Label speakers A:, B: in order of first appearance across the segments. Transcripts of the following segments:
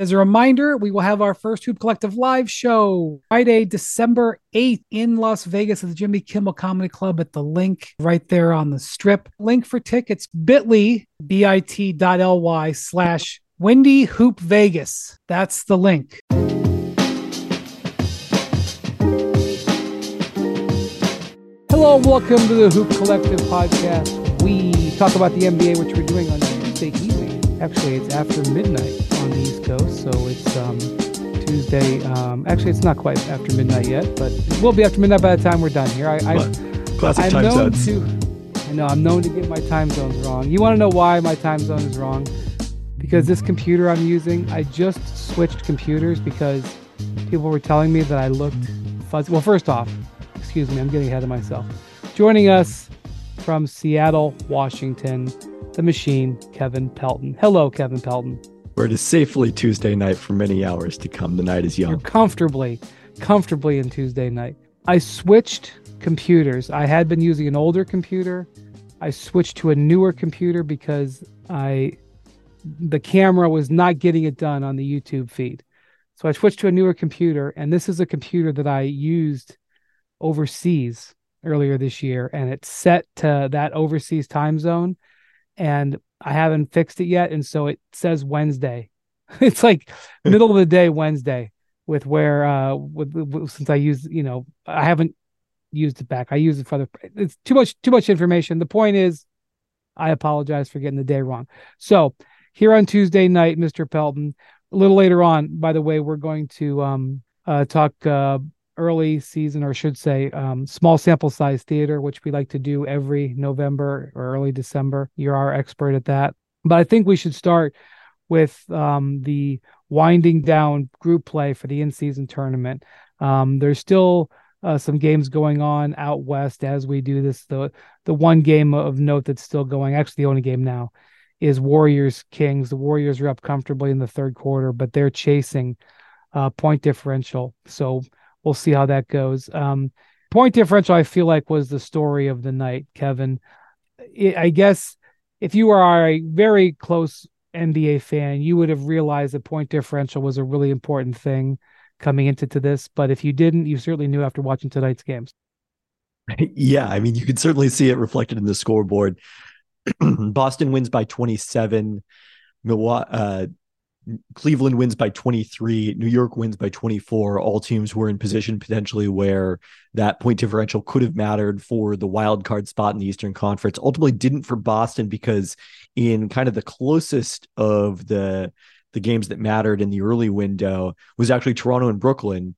A: As a reminder, we will have our first Hoop Collective live show Friday, December 8th in Las Vegas at the Jimmy Kimmel Comedy Club at the LINQ right there on the strip. Link for tickets bit.ly, bit.ly slash Windy Hoop Vegas. That's the link. Hello, welcome to the Hoop Collective podcast. We talk about the NBA, which we're doing on Tuesday evening. Actually, it's after midnight East Coast, so it's um, Tuesday. Um, actually, it's not quite after midnight yet, but it will be after midnight by the time we're done here. I, I
B: classic
A: I'm
B: time
A: known
B: zones.
A: to. I know I'm known to get my time zones wrong. You want to know why my time zone is wrong? Because this computer I'm using, I just switched computers because people were telling me that I looked fuzzy. Well, first off, excuse me, I'm getting ahead of myself. Joining us from Seattle, Washington, the machine, Kevin Pelton. Hello, Kevin Pelton.
B: Where it is safely Tuesday night for many hours to come. The night is
A: You're
B: young.
A: comfortably, comfortably in Tuesday night. I switched computers. I had been using an older computer. I switched to a newer computer because I the camera was not getting it done on the YouTube feed. So I switched to a newer computer, and this is a computer that I used overseas earlier this year, and it's set to that overseas time zone, and I haven't fixed it yet, and so it says Wednesday. it's like middle of the day Wednesday with where uh with, with since I use you know I haven't used it back. I use it for the it's too much too much information. The point is I apologize for getting the day wrong. So here on Tuesday night, Mr. Pelton, a little later on, by the way, we're going to um uh talk uh early season or I should say um small sample size theater, which we like to do every November or early December. You're our expert at that. But I think we should start with um, the winding down group play for the in-season tournament. Um, there's still uh, some games going on out west as we do this. The the one game of note that's still going, actually the only game now, is Warriors Kings. The Warriors are up comfortably in the third quarter, but they're chasing uh, point differential. So we'll see how that goes. Um, point differential, I feel like was the story of the night, Kevin. I guess if you are a very close NBA fan, you would have realized that point differential was a really important thing coming into to this. But if you didn't, you certainly knew after watching tonight's games.
B: yeah, I mean, you can certainly see it reflected in the scoreboard. Boston wins by 27. Milwaukee, uh, Cleveland wins by 23. New York wins by 24. All teams were in position potentially where that point differential could have mattered for the wild card spot in the Eastern Conference. Ultimately, didn't for Boston because in kind of the closest of the the games that mattered in the early window was actually Toronto and Brooklyn.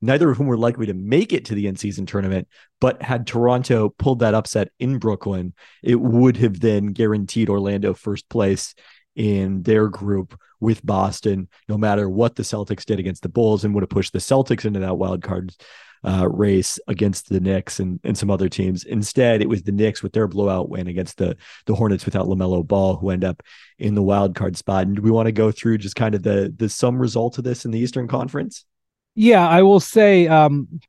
B: Neither of whom were likely to make it to the end season tournament, but had Toronto pulled that upset in Brooklyn, it would have then guaranteed Orlando first place in their group with Boston, no matter what the Celtics did against the Bulls, and would have pushed the Celtics into that wild card uh, race against the Knicks and, and some other teams. Instead, it was the Knicks with their blowout win against the the Hornets without LaMelo Ball, who end up in the wild card spot. And do we want to go through just kind of the the sum result of this in the Eastern Conference?
A: Yeah, I will say um,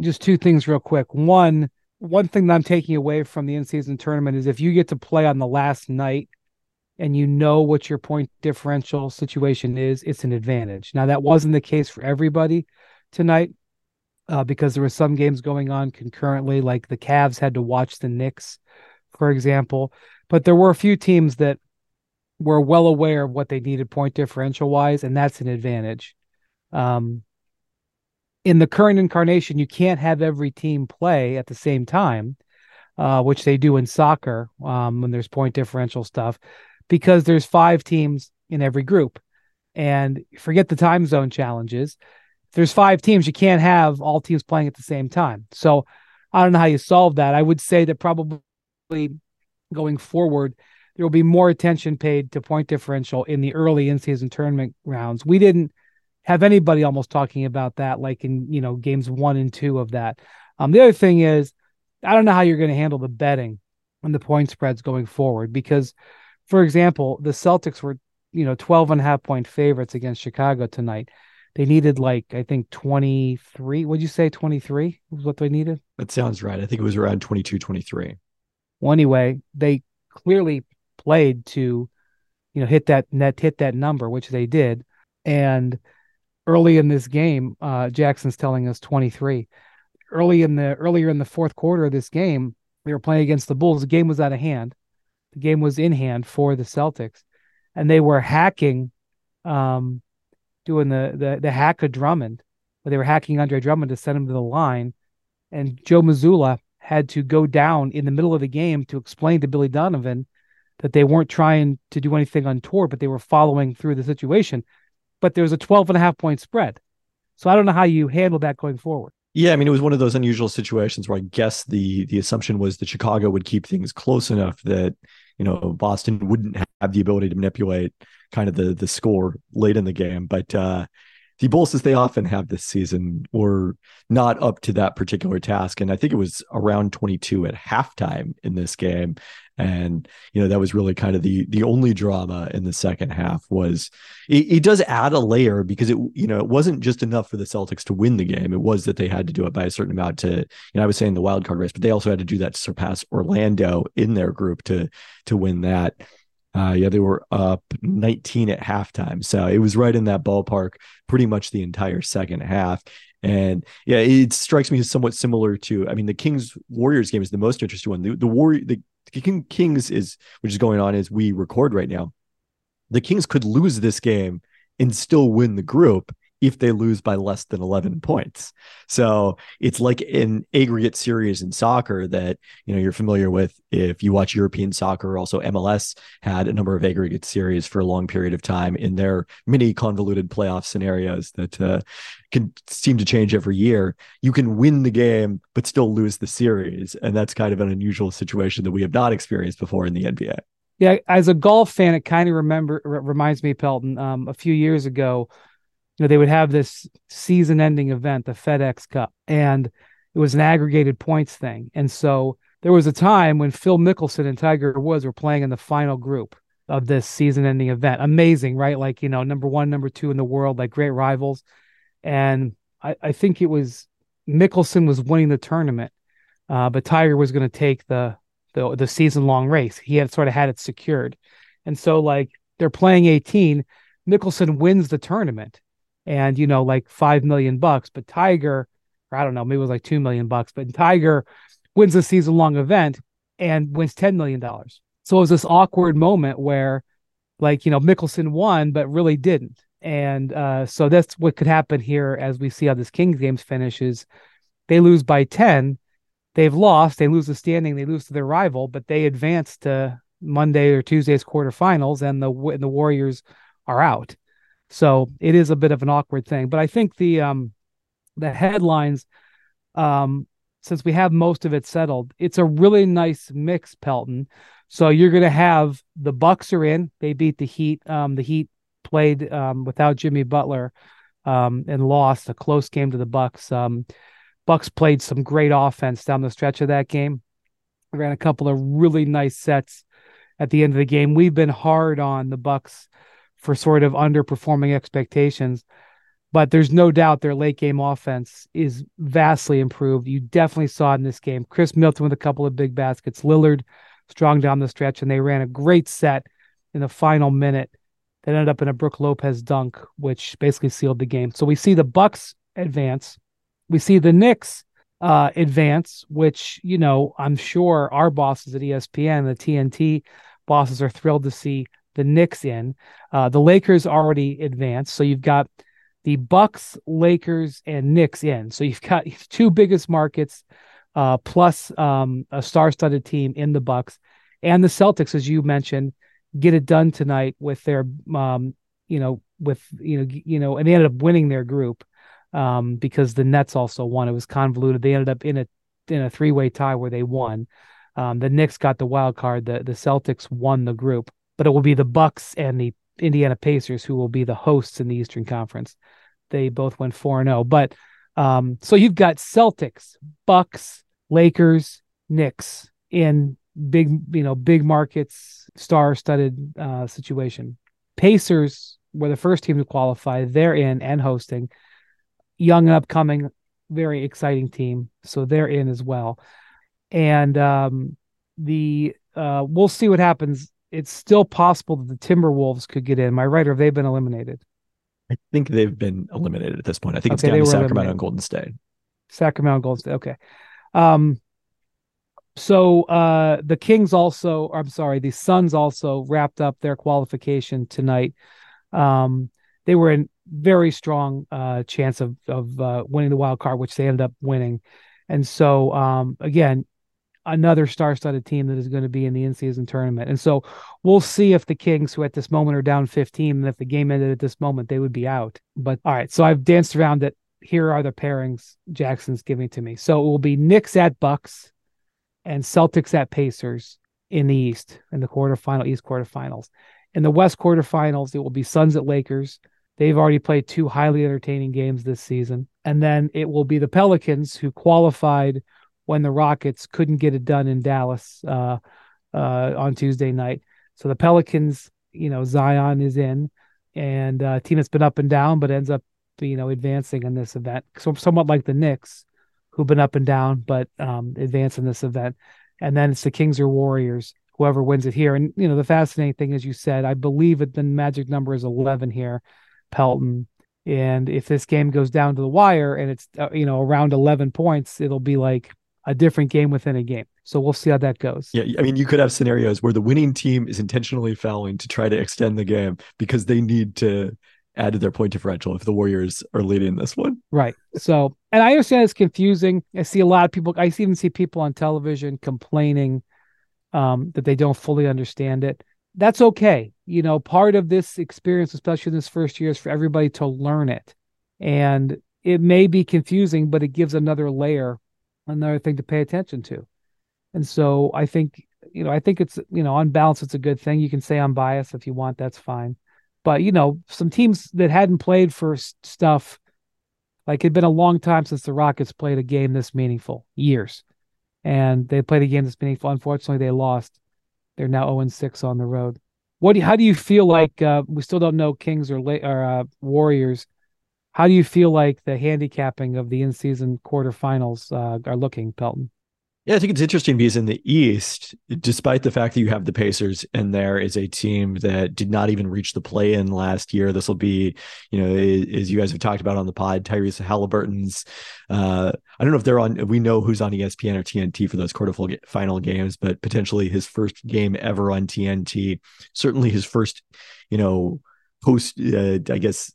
A: just two things real quick. One, one thing that I'm taking away from the in-season tournament is if you get to play on the last night and you know what your point differential situation is, it's an advantage. Now that wasn't the case for everybody tonight uh, because there were some games going on concurrently, like the Cavs had to watch the Knicks, for example. But there were a few teams that were well aware of what they needed point differential wise, and that's an advantage. Um, in the current incarnation, you can't have every team play at the same time, uh, which they do in soccer um, when there's point differential stuff, because there's five teams in every group. And forget the time zone challenges. If there's five teams, you can't have all teams playing at the same time. So I don't know how you solve that. I would say that probably going forward, there will be more attention paid to point differential in the early in-season tournament rounds. We didn't have anybody almost talking about that, like in you know games one and two of that. Um, the other thing is, I don't know how you're going to handle the betting and the point spreads going forward because, for example, the Celtics were you know 12 and a half point favorites against Chicago tonight. They needed like I think 23. Would you say 23 was what they needed?
B: That sounds right. I think it was around 22, 23.
A: Well, anyway, they clearly played to, you know, hit that net, hit that number, which they did. And early in this game, uh, Jackson's telling us 23. Early in the earlier in the fourth quarter of this game, they were playing against the Bulls. The game was out of hand. The game was in hand for the Celtics, and they were hacking, um, doing the the the hack of Drummond. But they were hacking Andre Drummond to send him to the line, and Joe Mazzulla had to go down in the middle of the game to explain to Billy Donovan that they weren't trying to do anything untoward, but they were following through the situation. But there was a 12 and a half point spread. So I don't know how you handle that going forward.
B: Yeah, I mean, it was one of those unusual situations where I guess the the assumption was that Chicago would keep things close enough that you know Boston wouldn't have the ability to manipulate kind of the the score late in the game. But uh, the Bulls, as they often have this season, were not up to that particular task. And I think it was around 22 at halftime in this game. And, you know, that was really kind of the the only drama in the second half was it, it does add a layer because it, you know, it wasn't just enough for the Celtics to win the game. It was that they had to do it by a certain amount to, you know, I was saying the wild card race, but they also had to do that to surpass Orlando in their group to to win that. Uh, yeah, they were up 19 at halftime. So it was right in that ballpark pretty much the entire second half. And yeah, it strikes me as somewhat similar to, I mean, the Kings Warriors game is the most interesting one. The, the Warrior, the King, Kings is, which is going on as we record right now. The Kings could lose this game and still win the group if they lose by less than 11 points. So it's like an aggregate series in soccer that, you know, you're familiar with if you watch European soccer. Also, MLS had a number of aggregate series for a long period of time in their many convoluted playoff scenarios that uh, can seem to change every year. You can win the game, but still lose the series. And that's kind of an unusual situation that we have not experienced before in the NBA.
A: Yeah, as a golf fan, it kind of remember reminds me, Pelton, um, a few years ago know, they would have this season ending event, the FedEx Cup, and it was an aggregated points thing. And so there was a time when Phil Mickelson and Tiger Woods were playing in the final group of this season ending event. Amazing, right? Like, you know, number one, number two in the world, like great rivals. And I, I think it was Mickelson was winning the tournament, uh, but Tiger was going to take the, the the season long race. He had sort of had it secured. And so like they're playing 18. Mickelson wins the tournament and you know like five million bucks but tiger or i don't know maybe it was like two million bucks but tiger wins a season long event and wins 10 million dollars. So it was this awkward moment where like you know mickelson won but really didn't. And uh, so that's what could happen here as we see how this kings games finishes. They lose by 10 they've lost they lose the standing they lose to their rival but they advance to monday or tuesday's quarterfinals and the and the warriors are out so it is a bit of an awkward thing. But I think the um the headlines, um, since we have most of it settled, it's a really nice mix, Pelton. So you're gonna have the Bucks are in. They beat the Heat. Um, the Heat played um, without Jimmy Butler um, and lost a close game to the Bucks. Um, Bucks played some great offense down the stretch of that game. Ran a couple of really nice sets at the end of the game. We've been hard on the Bucks for sort of underperforming expectations. But there's no doubt their late game offense is vastly improved. You definitely saw in this game. Khris Middleton with a couple of big baskets, Lillard strong down the stretch, and they ran a great set in the final minute that ended up in a Brook Lopez dunk, which basically sealed the game. So we see the Bucks advance. We see the Knicks uh, advance, which, you know, I'm sure our bosses at ESPN, the TNT bosses are thrilled to see the Knicks in. Uh, the Lakers already advanced, so you've got the Bucks, Lakers, and Knicks in. So you've got two biggest markets, uh, plus um, a star-studded team in the Bucks, and the Celtics, as you mentioned, get it done tonight with their, um, you know, with you know, you know, and they ended up winning their group um, because the Nets also won. It was convoluted. They ended up in a in a three-way tie where they won. Um, the Knicks got the wild card. The the Celtics won the group but it will be the Bucks and the Indiana Pacers who will be the hosts in the Eastern Conference. They both went 4 0. But um, so you've got Celtics, Bucks, Lakers, Knicks in big, you know, big markets, star studded uh, situation. Pacers were the first team to qualify. They're in and hosting. Young and upcoming, very exciting team. So they're in as well. And um, the uh, we'll see what happens it's still possible that the Timberwolves could get in. Am I right, or have they been eliminated?
B: I think they've been eliminated at this point. I think it's down to Sacramento
A: eliminated.
B: and Golden State.
A: Sacramento Golden State. Okay. Um so uh the Kings also I'm sorry, the Suns also wrapped up their qualification tonight. Um they were in very strong uh chance of of uh winning the wild card, which they ended up winning. And so um again, another star-studded team that is going to be in the in-season tournament. And so we'll see if the Kings, who at this moment are down 15, and if the game ended at this moment, they would be out. But all right, so I've danced around it. Here are the pairings Jackson's giving to me. So it will be Knicks at Bucks and Celtics at Pacers in the East in the quarterfinal, East quarterfinals. In the West quarterfinals, it will be Suns at Lakers. They've already played two highly entertaining games this season. And then it will be the Pelicans who qualified when the Rockets couldn't get it done in Dallas uh, uh, on Tuesday night. So the Pelicans, you know, Zion is in, and uh, team that's been up and down, but ends up, you know, advancing in this event. So somewhat like the Knicks, who've been up and down, but um, advance in this event. And then it's the Kings or Warriors, whoever wins it here. And you know, the fascinating thing, as you said, I believe that the magic number is eleven here, Pelton. And if this game goes down to the wire and it's uh, you know around eleven points, it'll be like a different game within a game. So we'll see how that goes.
B: Yeah, I mean, you could have scenarios where the winning team is intentionally fouling to try to extend the game because they need to add to their point differential if the Warriors are leading this one.
A: Right. So, and I understand it's confusing. I see a lot of people, I even see people on television complaining um, that they don't fully understand it. That's okay. You know, part of this experience, especially in this first year, is for everybody to learn it. And it may be confusing, but it gives another layer, another thing to pay attention to. And so I think, you know, I think it's, you know, on balance, it's a good thing. You can say I'm biased if you want, that's fine. But, you know, some teams that hadn't played for stuff, like it'd been a long time since the Rockets played a game this meaningful, years. And they played a game this meaningful. Unfortunately, they lost. They're now 0 6 on the road. What do you, how do you feel like uh, we still don't know Kings or, or uh, Warriors? How do you feel like the handicapping of the in-season quarterfinals uh, are looking, Pelton?
B: Yeah, I think it's interesting because in the East, despite the fact that you have the Pacers and there is a team that did not even reach the play in last year. This will be, you know, as you guys have talked about on the pod, Tyrese Halliburton's. Uh, I don't know if they're on. We know who's on ESPN or TNT for those quarterfinal games, but potentially his first game ever on TNT. Certainly his first, you know, post. Uh, I guess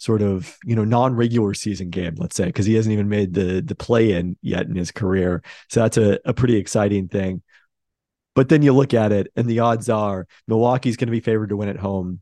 B: sort of you know non-regular season game let's say because he hasn't even made the the play in yet in his career. So that's a, a pretty exciting thing. But then you look at it and the odds are milwaukee's going to be favored to win at home.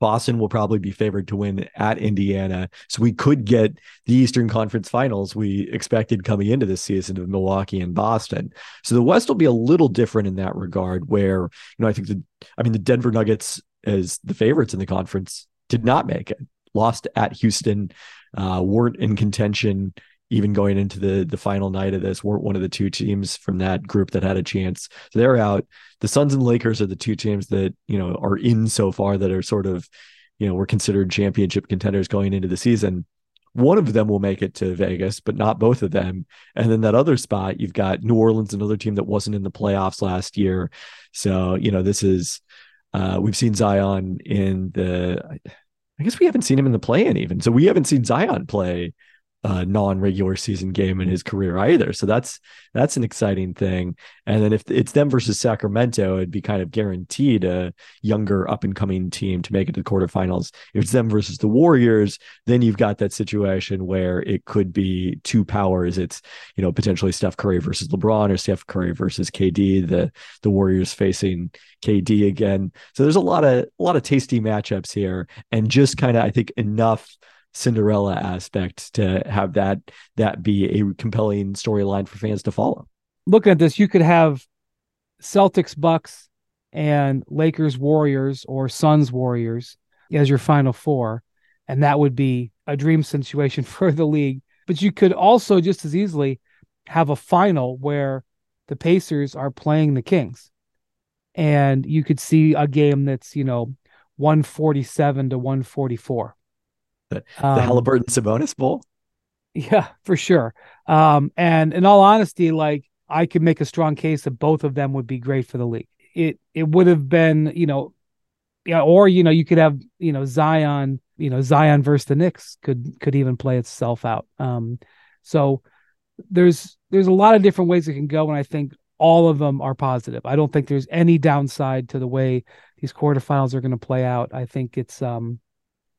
B: Boston will probably be favored to win at indiana. So we could get the eastern conference finals we expected coming into this season of milwaukee and boston. So the west will be a little different in that regard where you know i think the i mean the denver nuggets as the favorites in the conference did not make it lost at Houston, uh, weren't in contention even going into the the final night of this. weren't one of the two teams from that group that had a chance. So they're out. The Suns and Lakers are the two teams that you know are in so far that are sort of you know were considered championship contenders going into the season. One of them will make it to Vegas, but not both of them. And then that other spot, you've got New Orleans, another team that wasn't in the playoffs last year. So you know this is. Uh, we've seen Zion in the I guess we haven't seen him in the play-in even. So we haven't seen Zion play a non-regular season game in his career either. So that's that's an exciting thing. And then if it's them versus Sacramento, it'd be kind of guaranteed a younger up-and-coming team to make it to the quarterfinals. If it's them versus the Warriors, then you've got that situation where it could be two powers. It's you know potentially Steph Curry versus LeBron or Steph Curry versus KD. The the Warriors facing KD again. So there's a lot of a lot of tasty matchups here, and just kind of I think enough Cinderella aspect to have that that be a compelling storyline for fans to follow.
A: Looking at this, you could have Celtics Bucks and Lakers Warriors or Suns Warriors as your final four, and that would be a dream situation for the league. But you could also just as easily have a final where the Pacers are playing the Kings. And you could see a game that's, you know, 147 to 144.
B: The, the um, Halliburton Sabonis Bowl?
A: Yeah, for sure. Um, and in all honesty, like I could make a strong case that both of them would be great for the league. It it would have been, you know, yeah, or you know, you could have, you know, Zion you know Zion versus the Knicks could could even play itself out. Um, so there's there's a lot of different ways it can go, and I think all of them are positive. I don't think there's any downside to the way these quarterfinals are going to play out. I think it's um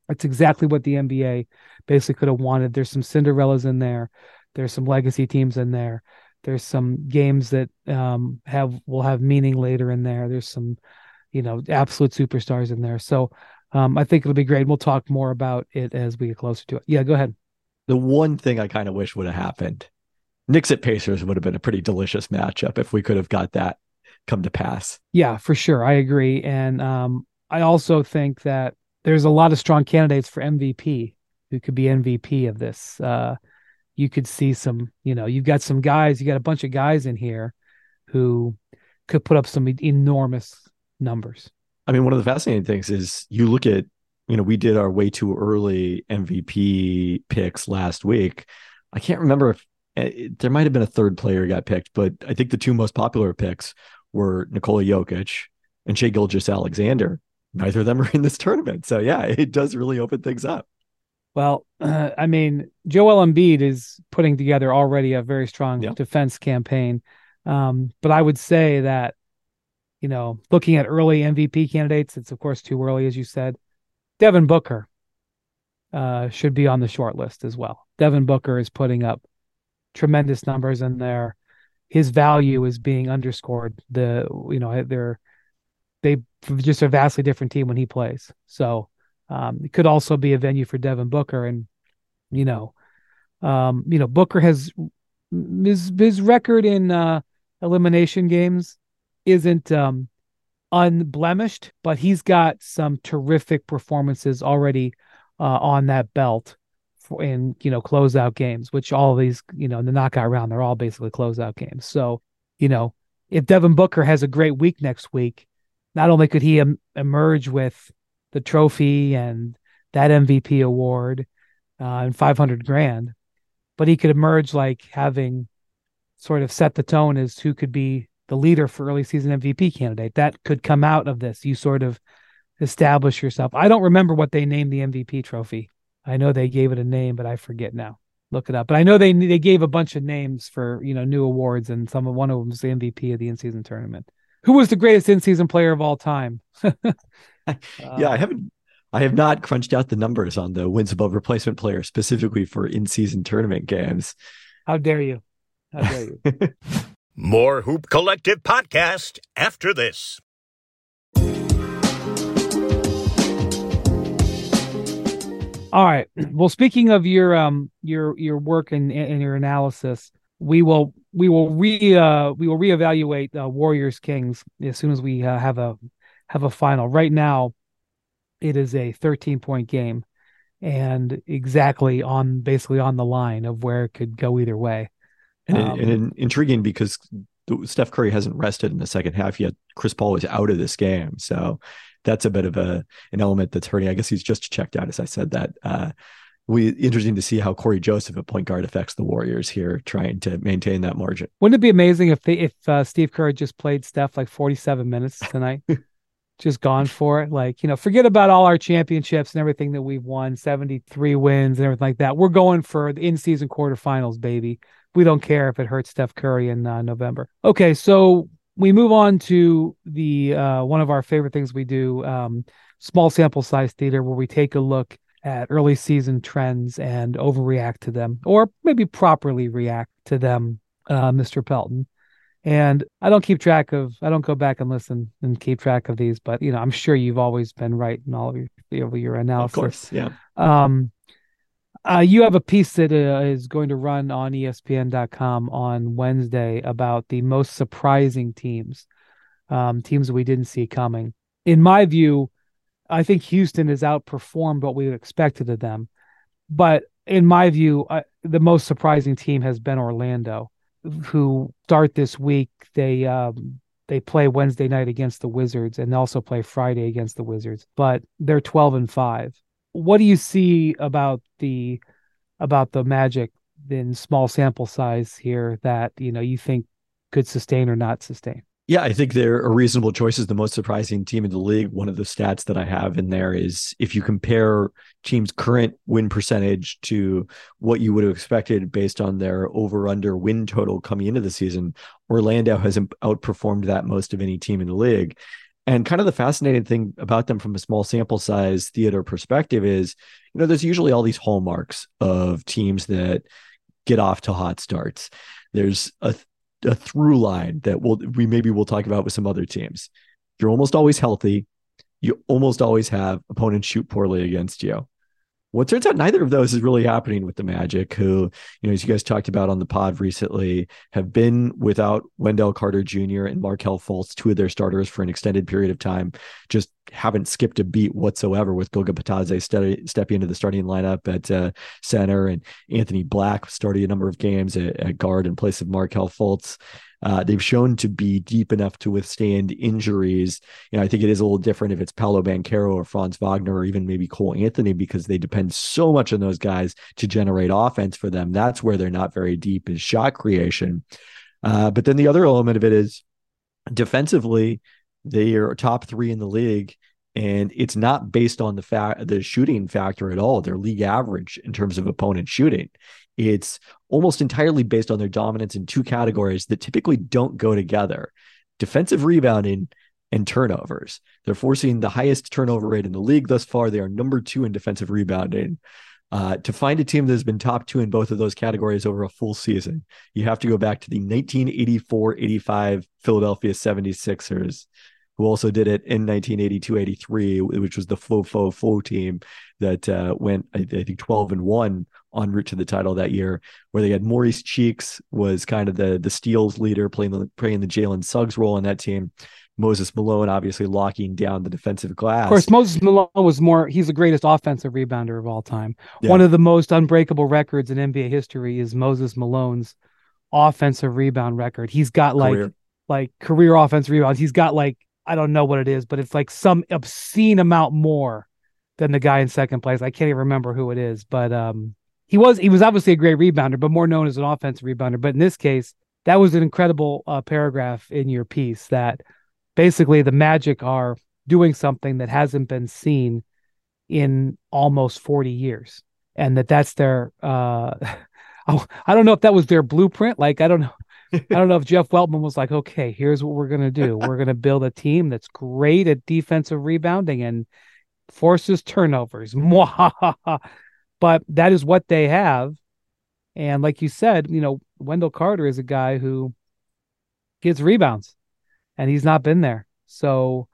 A: it's exactly what the NBA basically could have wanted. There's some Cinderellas in there. There's some legacy teams in there. There's some games that um, have will have meaning later in there. There's some, you know, absolute superstars in there. So um, I think it'll be great. We'll talk more about it as we get closer to it. Yeah, go ahead.
B: The one thing I kind of wish would have happened, Knicks at Pacers would have been a pretty delicious matchup if we could have got that come to pass.
A: Yeah, for sure. I agree. And um, I also think that there's a lot of strong candidates for MVP who could be MVP of this. Uh, you could see some, you know, you've got some guys, you got a bunch of guys in here who could put up some enormous numbers.
B: I mean, one of the fascinating things is you look at, you know, we did our way too early MVP picks last week. I can't remember if it, eh, there might have been a third player got picked, but I think the two most popular picks were Nikola Jokic and Shai Gilgeous-Alexander. Neither of them are in this tournament. So yeah, it does really open things up.
A: Well, uh, I mean, Joel Embiid is putting together already a very strong yeah. defense campaign. Um, but I would say that you know, looking at early MVP candidates, it's of course too early, as you said. Devin Booker uh, should be on the short list as well. Devin Booker is putting up tremendous numbers in there. His value is being underscored. The you know they're they just a vastly different team when he plays. So um, it could also be a venue for Devin Booker, and you know, um, you know Booker has his his record in uh, elimination games isn't um, unblemished, but he's got some terrific performances already uh, on that belt for, in you know closeout games, which all these you know in the knockout round they're all basically closeout games. So you know if Devin Booker has a great week next week, not only could he em- emerge with the trophy and that MVP award uh, and 500 grand, but he could emerge like having sort of set the tone as who could be the leader for early season MVP candidate. That could come out of this. You sort of establish yourself. I don't remember what they named the MVP trophy. I know they gave it a name, but I forget now. Look it up. But I know they they gave a bunch of names for you know new awards, and some of one of them was the MVP of the in season tournament. Who was the greatest in season player of all time?
B: yeah, I haven't. I have not crunched out the numbers on the wins above replacement player specifically for in season tournament games.
A: How dare you? How dare you?
C: More Hoop Collective podcast after this.
A: All right. Well, speaking of your um your your work and, and your analysis, we will we will re uh we will reevaluate uh, Warriors Kings as soon as we uh, have a have a final. Right now, it is a 13 point game, and exactly on basically on the line of where it could go either way.
B: And, um, and intriguing because Steph Curry hasn't rested in the second half yet. Chris Paul is out of this game, so that's a bit of a an element that's hurting. I guess he's just checked out, as I said that. Uh, we interesting to see how Cory Joseph at point guard affects the Warriors here, trying to maintain that margin.
A: Wouldn't it be amazing if they, if uh, Steve Kerr just played Steph like forty seven minutes tonight? just gone for it. Like, you know, forget about all our championships and everything that we've won, 73 wins and everything like that. We're going for the in season quarterfinals, baby we don't care if it hurts Steph Curry in uh, November. Okay, so we move on to the uh, one of our favorite things we do, um, small sample size theater, where we take a look at early season trends and overreact to them, or maybe properly react to them, uh, Mr. Pelton. And I don't keep track of, I don't go back and listen and keep track of these, but you know, I'm sure you've always been right in all of your, your analysis.
B: Of course, yeah.
A: Um, uh, you have a piece that uh, is going to run on ESPN.com on Wednesday about the most surprising teams, um, teams we didn't see coming. In my view, I think Houston has outperformed what we expected of them. But in my view, uh, the most surprising team has been Orlando, who start this week. They um, they play Wednesday night against the Wizards and also play Friday against the Wizards. But they're twelve and five what do you see about the about the magic in small sample size here that you know you think could sustain or not sustain?
B: Yeah, I think they're a reasonable choice as the most surprising team in the league. One of the stats that I have in there is if you compare teams' current win percentage to what you would have expected based on their over under win total coming into the season, Orlando has outperformed that most of any team in the league. And kind of the fascinating thing about them from a small sample size theater perspective is, you know, there's usually all these hallmarks of teams that get off to hot starts. There's a a through line that we'll we maybe we'll talk about with some other teams. You're almost always healthy. You almost always have opponents shoot poorly against you. Well, it turns out neither of those is really happening with the Magic, who, you know, as you guys talked about on the pod recently, have been without Wendell Carter Jr. and Markelle Fultz, two of their starters for an extended period of time, just haven't skipped a beat whatsoever with Goga Bitadze stepping into the starting lineup at uh, center and Anthony Black starting a number of games at, at guard in place of Markelle Fultz. Uh, they've shown to be deep enough to withstand injuries. You know, I think it is a little different if it's Paolo Banchero or Franz Wagner or even maybe Cole Anthony because they depend so much on those guys to generate offense for them. That's where they're not very deep is shot creation. Uh, but then the other element of it is defensively, they are top three in the league and it's not based on the fact the shooting factor at all. They're league average in terms of opponent shooting. It's almost entirely based on their dominance in two categories that typically don't go together: defensive rebounding and turnovers. They're forcing the highest turnover rate in the league thus far. They are number two in defensive rebounding. Uh, to find a team that has been top two in both of those categories over a full season, you have to go back to the 1984 85 Philadelphia 76ers who also did it in 1982-83, which was the Flo Fo Fo team that uh, went, I, think, 12 and one en route to the title that year, where they had Maurice Cheeks was kind of the the steals leader, playing the playing the Jalen Suggs role on that team. Moses Malone obviously locking down the defensive glass.
A: Of course, Moses Malone was more, he's the greatest offensive rebounder of all time. Yeah. One of the most unbreakable records in NBA history is Moses Malone's offensive rebound record. He's got like, career. like career offensive rebounds. He's got like I don't know what it is, but it's like some obscene amount more than the guy in second place. I can't even remember who it is, but um, he was he was obviously a great rebounder, but more known as an offensive rebounder. But in this case, that was an incredible uh, paragraph in your piece that basically the Magic are doing something that hasn't been seen in almost 40 years and that that's their uh I don't know if that was their blueprint like I don't know I don't know if Jeff Weltman was like, okay, here's what we're going to do. We're going to build a team that's great at defensive rebounding and forces turnovers. but that is what they have. And like you said, you know, Wendell Carter is a guy who gets rebounds and he's not been there. So,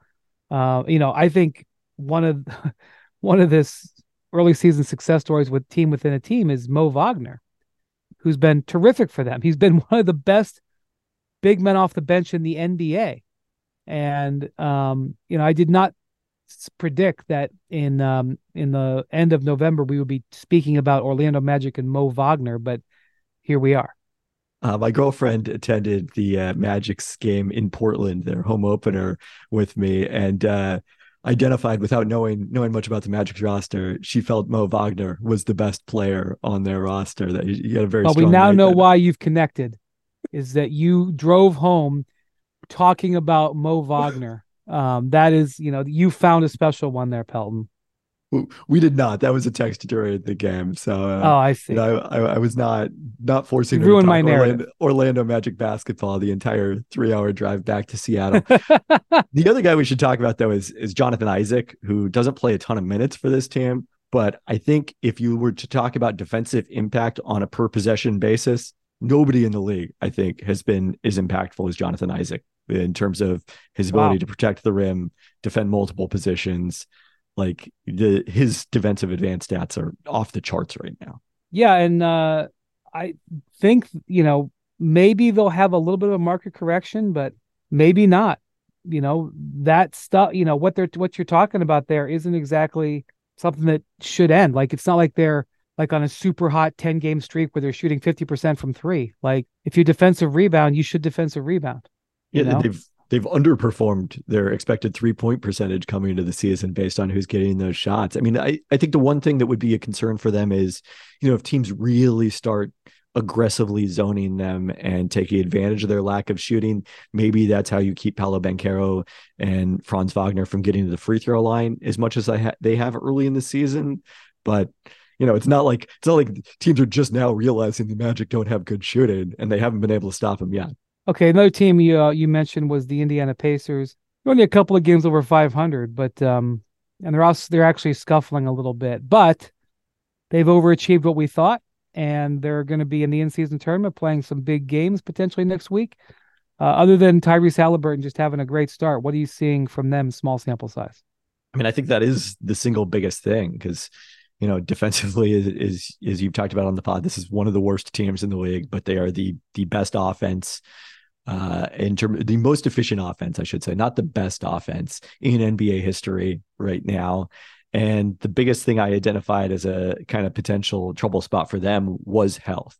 A: uh, you know, I think one of one of this early season success stories with team within a team is Mo Wagner who's been terrific for them. He's been one of the best big men off the bench in the NBA. And um, you know, I did not predict that in um, in the end of November we would be speaking about Orlando Magic and Mo Wagner, but here we are.
B: Uh, my girlfriend attended the uh, Magic's game in Portland, their home opener, with me, and uh, identified without knowing knowing much about the Magic's roster. She felt Mo Wagner was the best player on their roster. That you had a very.
A: Well, we now know why you've connected, is that you drove home talking about Mo Wagner. um, that is, you know, you found a special one there, Pelton.
B: We did not. That was a text during the game. So uh,
A: oh, I see.
B: You know, I, I, I, was not not forcing
A: you ruined my narrative.
B: Orlando, Orlando, Magic basketball the entire three hour drive back to Seattle. the other guy we should talk about though is is Jonathan Isaac, who doesn't play a ton of minutes for this team. But I think if you were to talk about defensive impact on a per possession basis, nobody in the league, I think, has been as impactful as Jonathan Isaac in terms of his ability wow. to protect the rim, defend multiple positions like the his defensive advanced stats are off the charts right now.
A: Yeah, and uh, I think you know maybe they'll have a little bit of a market correction, but maybe not. You know that stuff. You know what they're what you're talking about there isn't exactly something that should end. Like it's not like they're like on a super hot 10 game streak where they're shooting 50% from three. Like if you defensive rebound, you should defensive rebound.
B: yeah, know? they've they've underperformed their expected three point percentage coming into the season based on who's getting those shots. I mean, I, I think the one thing that would be a concern for them is, you know, if teams really start aggressively zoning them and taking advantage of their lack of shooting. Maybe that's how you keep Paolo Banchero and Franz Wagner from getting to the free throw line as much as ha- they have early in the season. But you know, it's not like it's not like teams are just now realizing the Magic don't have good shooting and they haven't been able to stop them yet.
A: Okay, another team you uh, you mentioned was the Indiana Pacers. Only a couple of games over 500, but um, and they're also they're actually scuffling a little bit, but they've overachieved what we thought and they're going to be in the in-season tournament playing some big games potentially next week. Uh, other than Tyrese Halliburton just having a great start, what are you seeing from them? Small sample size.
B: I mean, I think that is the single biggest thing because you know defensively is, is as you've talked about on the pod, this is one of the worst teams in the league, but they are the the best offense uh in terms the most efficient offense i should say not the best offense in nba history right now and the biggest thing I identified as a kind of potential trouble spot for them was health.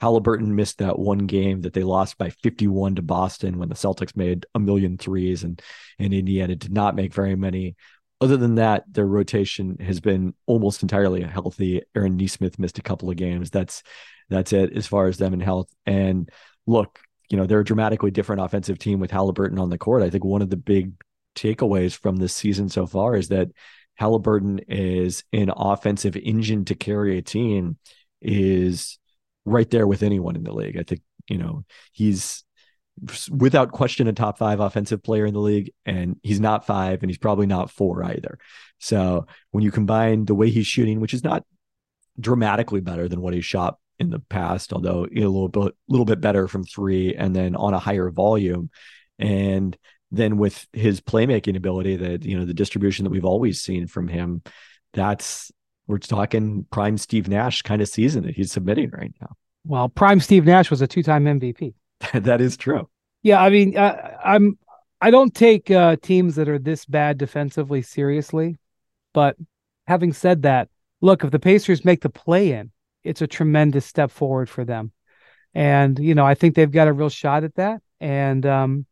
B: Halliburton missed that one game that they lost by 51 to Boston when the Celtics made a million threes and, and Indiana did not make very many. Other than that, their rotation has been almost entirely healthy. Aaron Nesmith missed a couple of games. That's that's it as far as them in health. And look, you know, they're a dramatically different offensive team with Halliburton on the court. I think one of the big takeaways from this season so far is that Halliburton is an offensive engine to carry a team is right there with anyone in the league. I think, you know, he's without question a top five offensive player in the league, and he's not five, and he's probably not four either. So when you combine the way he's shooting, which is not dramatically better than what he shot in the past, although a little bit, little bit better from three, and then on a higher volume, and then with his playmaking ability, that you know the distribution that we've always seen from him, that's we're talking prime Steve Nash kind of season that he's submitting right now.
A: Well, prime Steve Nash was a two-time MVP.
B: that is true.
A: Yeah, I mean, uh, I'm I don't take uh, teams that are this bad defensively seriously, but having said that, look, if the Pacers make the play-in, it's a tremendous step forward for them, and you know I think they've got a real shot at that. And um,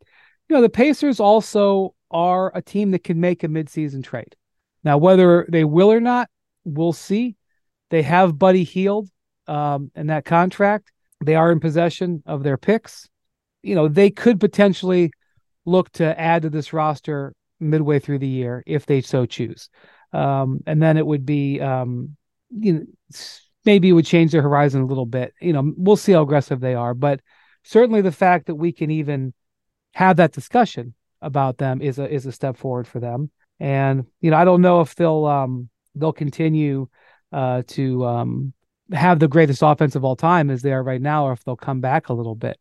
A: you know, the Pacers also are a team that can make a midseason trade. Now, whether they will or not, we'll see. They have Buddy Hield um, in that contract. They are in possession of their picks. You know, they could potentially look to add to this roster midway through the year if they so choose. Um, and then it would be, um, you know, maybe it would change their horizon a little bit. You know, we'll see how aggressive they are, but certainly the fact that we can even have that discussion about them is a is a step forward for them. And you know, I don't know if they'll um they'll continue uh to um have the greatest offense of all time as they are right now, or if they'll come back a little bit.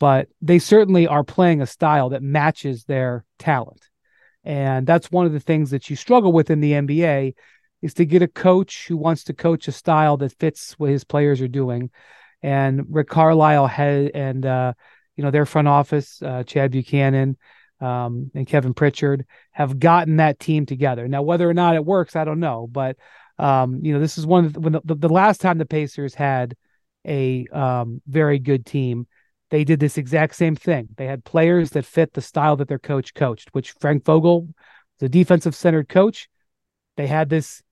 A: But they certainly are playing a style that matches their talent. And that's one of the things that you struggle with in the NBA is to get a coach who wants to coach a style that fits what his players are doing. And Rick Carlisle had and uh, you know, their front office, uh, Chad Buchanan um, and Kevin Pritchard, have gotten that team together. Now, whether or not it works, I don't know. But um, you know, this is one of the, when the, the, last time the Pacers had a um, very good team, they did this exact same thing. They had players that fit the style that their coach coached, which Frank Vogel, the defensive centered coach, they had this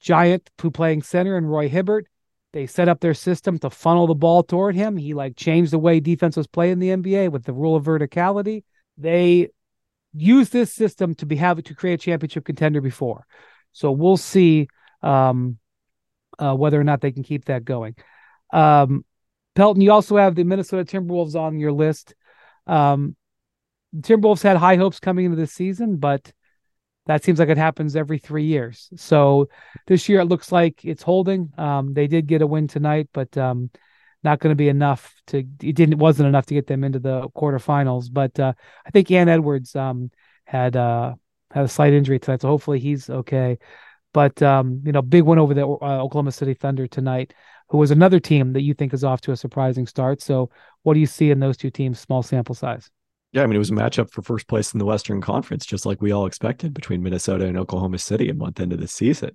A: giant who playing center and Roy Hibbert they set up their system to funnel the ball toward him. He like changed the way defense was played in the NBA with the rule of verticality. They used this system to be have to create a championship contender before. So we'll see um, uh, whether or not they can keep that going. Um, Pelton, you also have the Minnesota Timberwolves on your list. Um, Timberwolves had high hopes coming into this season, but that seems like it happens every three years. So this year it looks like it's holding. Um, they did get a win tonight, but um, not going to be enough to. It didn't wasn't enough to get them into the quarterfinals. But uh, I think Ant Edwards um, had uh, had a slight injury tonight, so hopefully he's okay. But um, you know, big win over the uh, Oklahoma City Thunder tonight, who was another team that you think is off to a surprising start. So what do you see in those two teams? Small sample size.
B: Yeah, I mean, it was a matchup for first place in the Western Conference, just like we all expected between Minnesota and Oklahoma City a month into the season.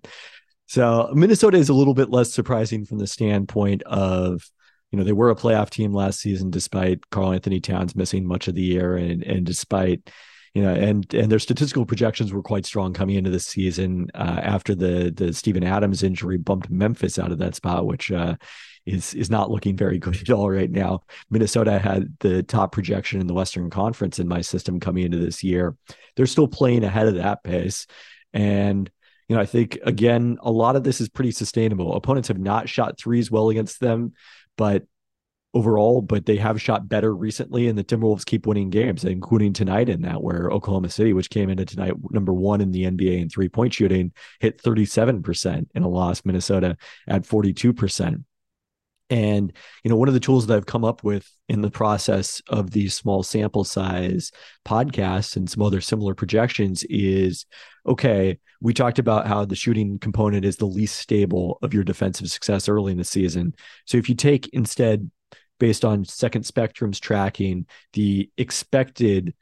B: So Minnesota is a little bit less surprising from the standpoint of, you know, they were a playoff team last season despite Karl-Anthony Towns missing much of the year and and despite, you know, and and their statistical projections were quite strong coming into the season uh, after the the Steven Adams injury bumped Memphis out of that spot, which uh, is is not looking very good at all right now. Minnesota had the top projection in the Western Conference in my system coming into this year. They're still playing ahead of that pace, and you know I think again a lot of this is pretty sustainable. Opponents have not shot threes well against them, but overall, but they have shot better recently, and the Timberwolves keep winning games, including tonight in that, where Oklahoma City, which came into tonight number one in the NBA in three point shooting, hit 37% in a loss, Minnesota at 42%. And, you know, one of the tools that I've come up with in the process of these small sample size podcasts and some other similar projections is okay, we talked about how the shooting component is the least stable of your defensive success early in the season. So if you take instead based on second spectrum's tracking the expected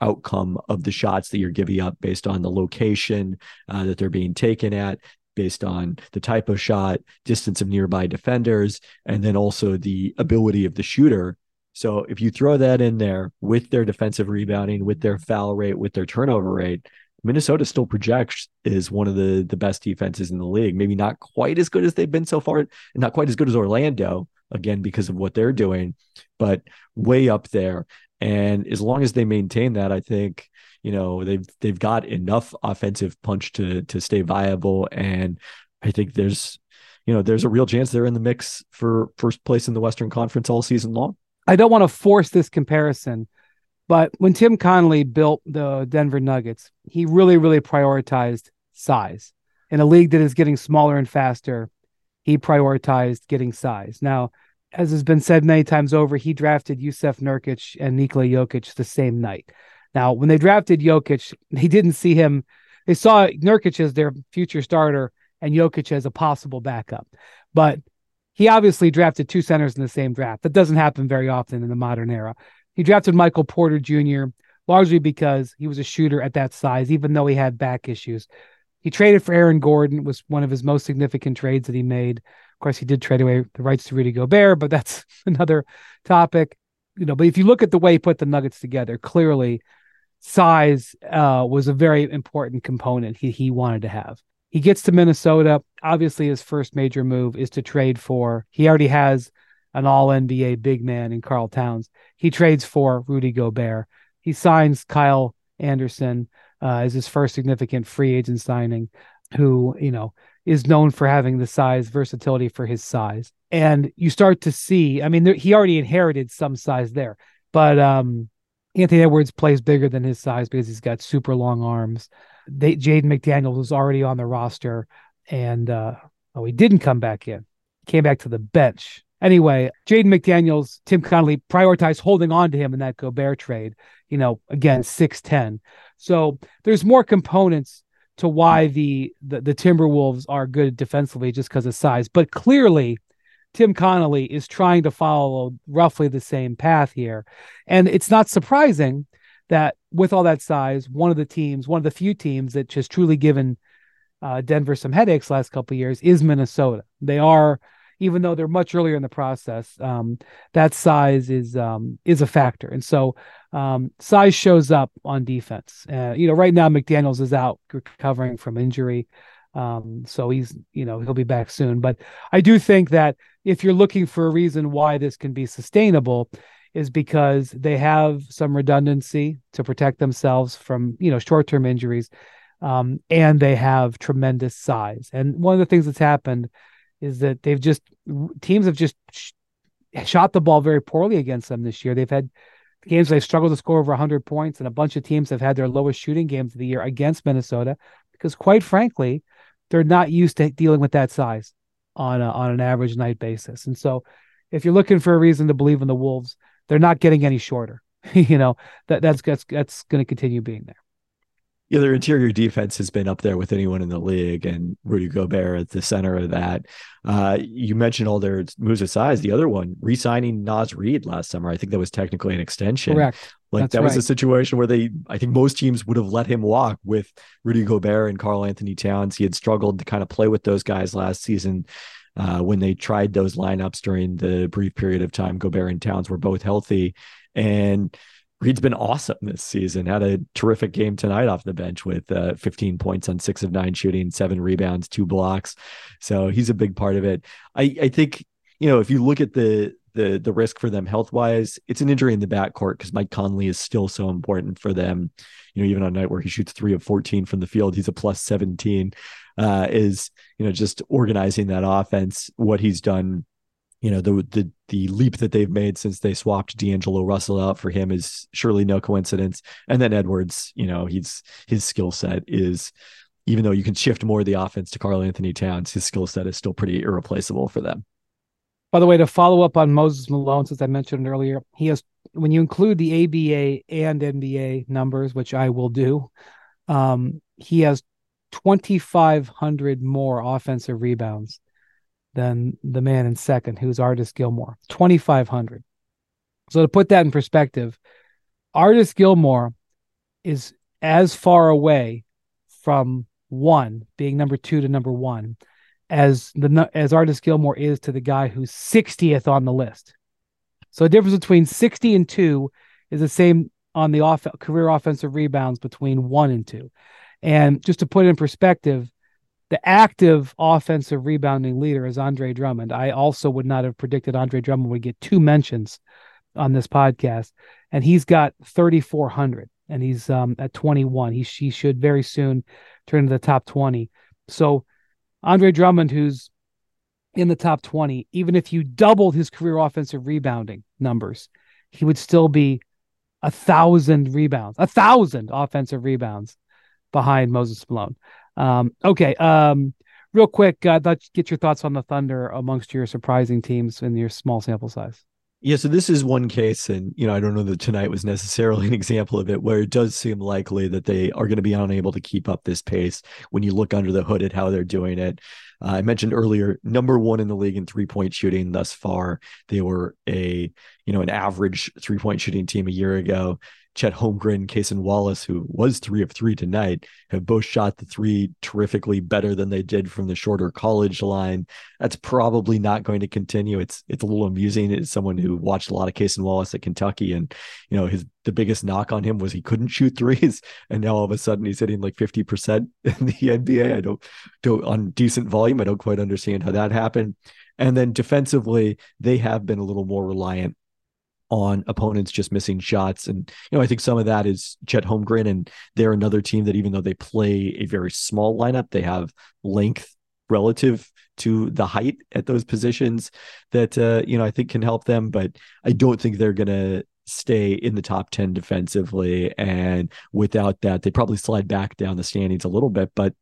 B: outcome of the shots that you're giving up based on the location uh, that they're being taken at based on the type of shot distance of nearby defenders and then also the ability of the shooter so if you throw that in there with their defensive rebounding with their foul rate with their turnover rate Minnesota still projects is one of the the best defenses in the league. Maybe not quite as good as they've been so far, and not quite as good as Orlando, again because of what they're doing, but way up there. And as long as they maintain that, I think you know they've they've got enough offensive punch to to stay viable. And I think there's you know there's a real chance they're in the mix for first place in the Western Conference all season long.
A: I don't want to force this comparison, but when Tim Connelly built the Denver Nuggets, he really really prioritized size in a league that is getting smaller and faster he prioritized getting size. Now, as has been said many times over, he drafted Jusuf Nurkic and Nikola Jokic the same night. Now, when they drafted Jokic, they didn't see him. They saw Nurkic as their future starter and Jokic as a possible backup. But he obviously drafted two centers in the same draft. That doesn't happen very often in the modern era. He drafted Michael Porter Jr. largely because he was a shooter at that size, even though he had back issues. He traded for Aaron Gordon, was one of his most significant trades that he made. Of course, he did trade away the rights to Rudy Gobert, but that's another topic. You know, but if you look at the way he put the Nuggets together, clearly size uh, was a very important component he, he wanted to have. He gets to Minnesota. Obviously, his first major move is to trade for, he already has an all NBA big man in Karl Towns. He trades for Rudy Gobert. He signs Kyle Anderson uh, as his first significant free agent signing, who, you know, is known for having the size versatility for his size. And you start to see, I mean, there, he already inherited some size there, but um, Anthony Edwards plays bigger than his size because he's got super long arms. They, Jaden McDaniels was already on the roster, and uh, oh, he didn't come back in. Came back to the bench. Anyway, Jaden McDaniels, Tim Connelly prioritized holding on to him in that Gobert trade. You know, again, 6'10. So there's more components to why the, the, the Timberwolves are good defensively just because of size. But clearly, Tim Connelly is trying to follow roughly the same path here. And it's not surprising that with all that size, one of the teams, one of the few teams that has truly given uh, Denver some headaches last couple years is Minnesota. They are even though they're much earlier in the process, um, that size is um, is a factor. And so um, size shows up on defense. Uh, you know, right now McDaniels is out recovering from injury. Um, so he's, you know, he'll be back soon. But I do think that if you're looking for a reason why this can be sustainable, is because they have some redundancy to protect themselves from, you know, short-term injuries. Um, and they have tremendous size. And one of the things that's happened is that they've just teams have just sh- shot the ball very poorly against them this year. They've had games they've struggled to score over 100 points, and a bunch of teams have had their lowest shooting games of the year against Minnesota because, quite frankly, they're not used to dealing with that size on a, on an average night basis. And so, if you're looking for a reason to believe in the Wolves, they're not getting any shorter. you know that that's that's that's going to continue being there.
B: Yeah, their interior defense has been up there with anyone in the league, and Rudy Gobert at the center of that. Uh, you mentioned all their moves of size. The other one, re-signing Naz Reid last summer, I think that was technically an extension.
A: Correct.
B: Like
A: That's
B: that was
A: right.
B: a situation where they, I think most teams would have let him walk with Rudy Gobert and Karl Anthony Towns. He had struggled to kind of play with those guys last season. Uh, when they tried those lineups during the brief period of time Gobert and Towns were both healthy. And Reid's been awesome this season. Had a terrific game tonight off the bench with uh, 15 points on six of nine shooting, seven rebounds, two blocks. So he's a big part of it. I, I think, you know, if you look at the the the risk for them health wise, it's an injury in the backcourt because Mike Conley is still so important for them. You know, even on a night where he shoots three of 14 from the field, he's a plus 17. Uh, is you know just organizing that offense. What he's done you know the the the leap that they've made since they swapped D'Angelo Russell out for him is surely no coincidence. And then Edwards, you know, he's his skill set is even though you can shift more of the offense to Karl-Anthony Towns, his skill set is still pretty irreplaceable for them.
A: By the way, to follow up on Moses Malone, since I mentioned earlier, he has when you include the ABA and NBA numbers, which I will do, um, he has 2,500 more offensive rebounds than the man in second, who's Artis Gilmore, 2,500. So to put that in perspective, Artis Gilmore is as far away from one, being number two to number one, as the as Artis Gilmore is to the guy who's 60th on the list. So the difference between 60 and two is the same on the off career offensive rebounds between one and two. And just to put it in perspective, the active offensive rebounding leader is Andre Drummond. I also would not have predicted Andre Drummond would get two mentions on this podcast, and he's got 3,400, and he's um, at 21. He, he should very soon turn to the top 20. So, Andre Drummond, who's in the top 20, even if you doubled his career offensive rebounding numbers, he would still be a thousand rebounds, a thousand offensive rebounds behind Moses Malone. Um, okay. Um, real quick, uh, let's get your thoughts on the Thunder amongst your surprising teams in your small sample size.
B: Yeah, so this is one case, and you know, I don't know that tonight was necessarily an example of it, where it does seem likely that they are going to be unable to keep up this pace when you look under the hood at how they're doing it. Uh, I mentioned earlier, number one in the league in three point shooting thus far. They were a you know an average three point shooting team a year ago. Chet Holmgren, Cason Wallace, who was three of three tonight, have both shot the three terrifically better than they did from the shorter college line. That's probably not going to continue. It's it's a little amusing as someone who watched a lot of Cason Wallace at Kentucky, and you know his the biggest knock on him was he couldn't shoot threes, and now all of a sudden he's hitting like fifty percent in the NBA. I don't don't on decent volume. I don't quite understand how that happened. And then defensively, they have been a little more reliant on opponents just missing shots. And, you know, I think some of that is Chet Holmgren, and they're another team that even though they play a very small lineup, they have length relative to the height at those positions that, uh, you know, I think can help them. But I don't think they're going to stay in the top 10 defensively. And without that, they probably slide back down the standings a little bit. But,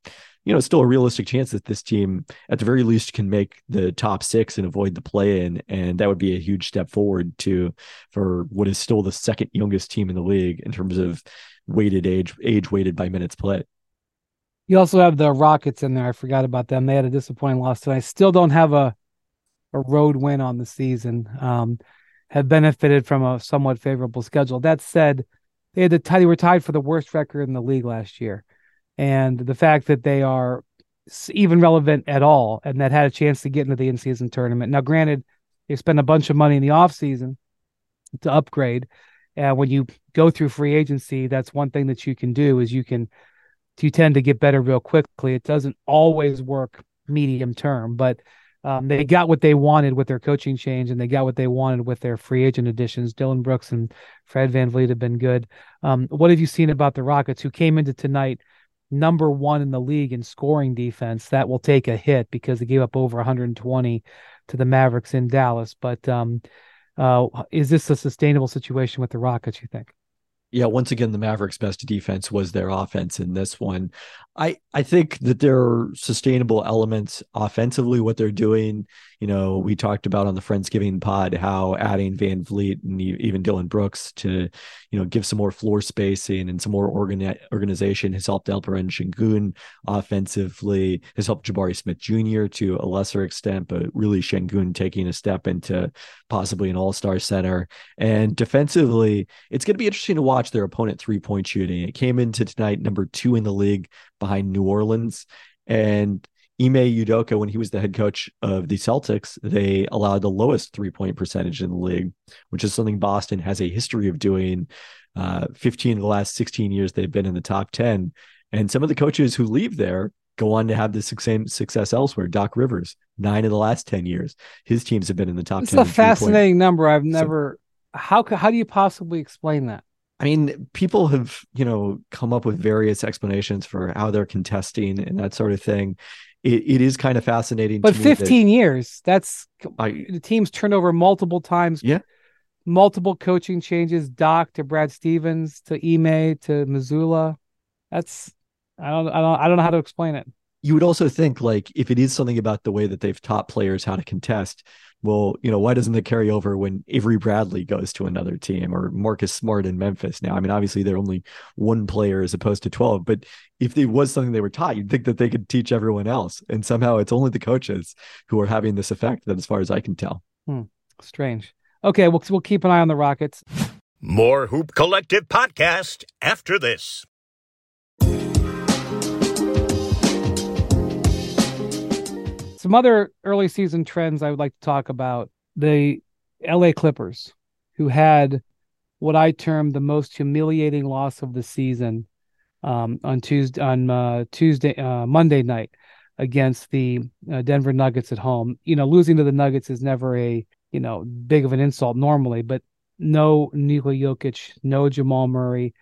B: you know, still a realistic chance that this team, at the very least, can make the top six and avoid the play in. And that would be a huge step forward to for what is still the second youngest team in the league in terms of weighted age, age weighted by minutes played.
A: You also have the Rockets in there. I forgot about them. They had a disappointing loss tonight. Still don't have a a road win on the season. Um, have benefited from a somewhat favorable schedule. That said, they had the tie, they were tied for the worst record in the league last year and the fact that they are even relevant at all and that had a chance to get into the in-season tournament. Now, granted, they spent a bunch of money in the offseason to upgrade. And when you go through free agency, that's one thing that you can do is you can you tend to get better real quickly. It doesn't always work medium term, but um, they got what they wanted with their coaching change, and they got what they wanted with their free agent additions. Dillon Brooks and Fred VanVleet have been good. Um, what have you seen about the Rockets, who came into tonight number one in the league in scoring defense, that will take a hit because they gave up over 120 to the Mavericks in Dallas. But um, uh, is this a sustainable situation with the Rockets? You think?
B: Yeah, once again, the Mavericks' best defense was their offense in this one. I I think that there are sustainable elements offensively. What they're doing, you know, we talked about on the Friendsgiving pod how adding VanVleet and even Dillon Brooks to, you know, give some more floor spacing and some more organi- organization has helped Alperen Sengun offensively, has helped Jabari Smith Jr. to a lesser extent, but really Sengun taking a step into possibly an All Star center. And defensively, it's going to be interesting to watch their opponent three point shooting. It came into tonight number two in the league behind New Orleans. And Ime Udoka, when he was the head coach of the Celtics, they allowed the lowest three point percentage in the league, which is something Boston has a history of doing. Uh, 15 of the last 16 years, they've been in the top 10. And some of the coaches who leave there go on to have the same success elsewhere. Doc Rivers, nine of the last 10 years, his teams have been in the top
A: It's
B: 10.
A: a fascinating number. I've never. how how do you possibly explain that?
B: I mean, people have, you know, come up with various explanations for how they're contesting and that sort of thing. It, it is kind of fascinating.
A: But
B: to me that
A: 15 years. That's
B: I,
A: the team's turned over multiple times.
B: Yeah.
A: Multiple coaching changes, Doc to Brad Stevens to Ime to Mazzulla. That's I don't I don't I don't know how to explain it.
B: you would also think like if it is something about the way that they've taught players how to contest, well, you know, why doesn't it carry over when Avery Bradley goes to another team or Marcus Smart in Memphis? Now, I mean, obviously they're only one player as opposed to 12, but if it was something they were taught, you'd think that they could teach everyone else. And somehow it's only the coaches who are having this effect that as far as I can tell. Hmm.
A: Strange. Okay, we'll we'll keep an eye on the Rockets.
C: More Hoop Collective podcast after this.
A: Some other early season trends I would like to talk about. The LA Clippers, who had what I term the most humiliating loss of the season um, on Tuesday on uh, Tuesday uh, Monday night against the uh, Denver Nuggets at home. You know, losing to the Nuggets is never a you know big of an insult normally, but no Nikola Jokic, no Jamal Murray,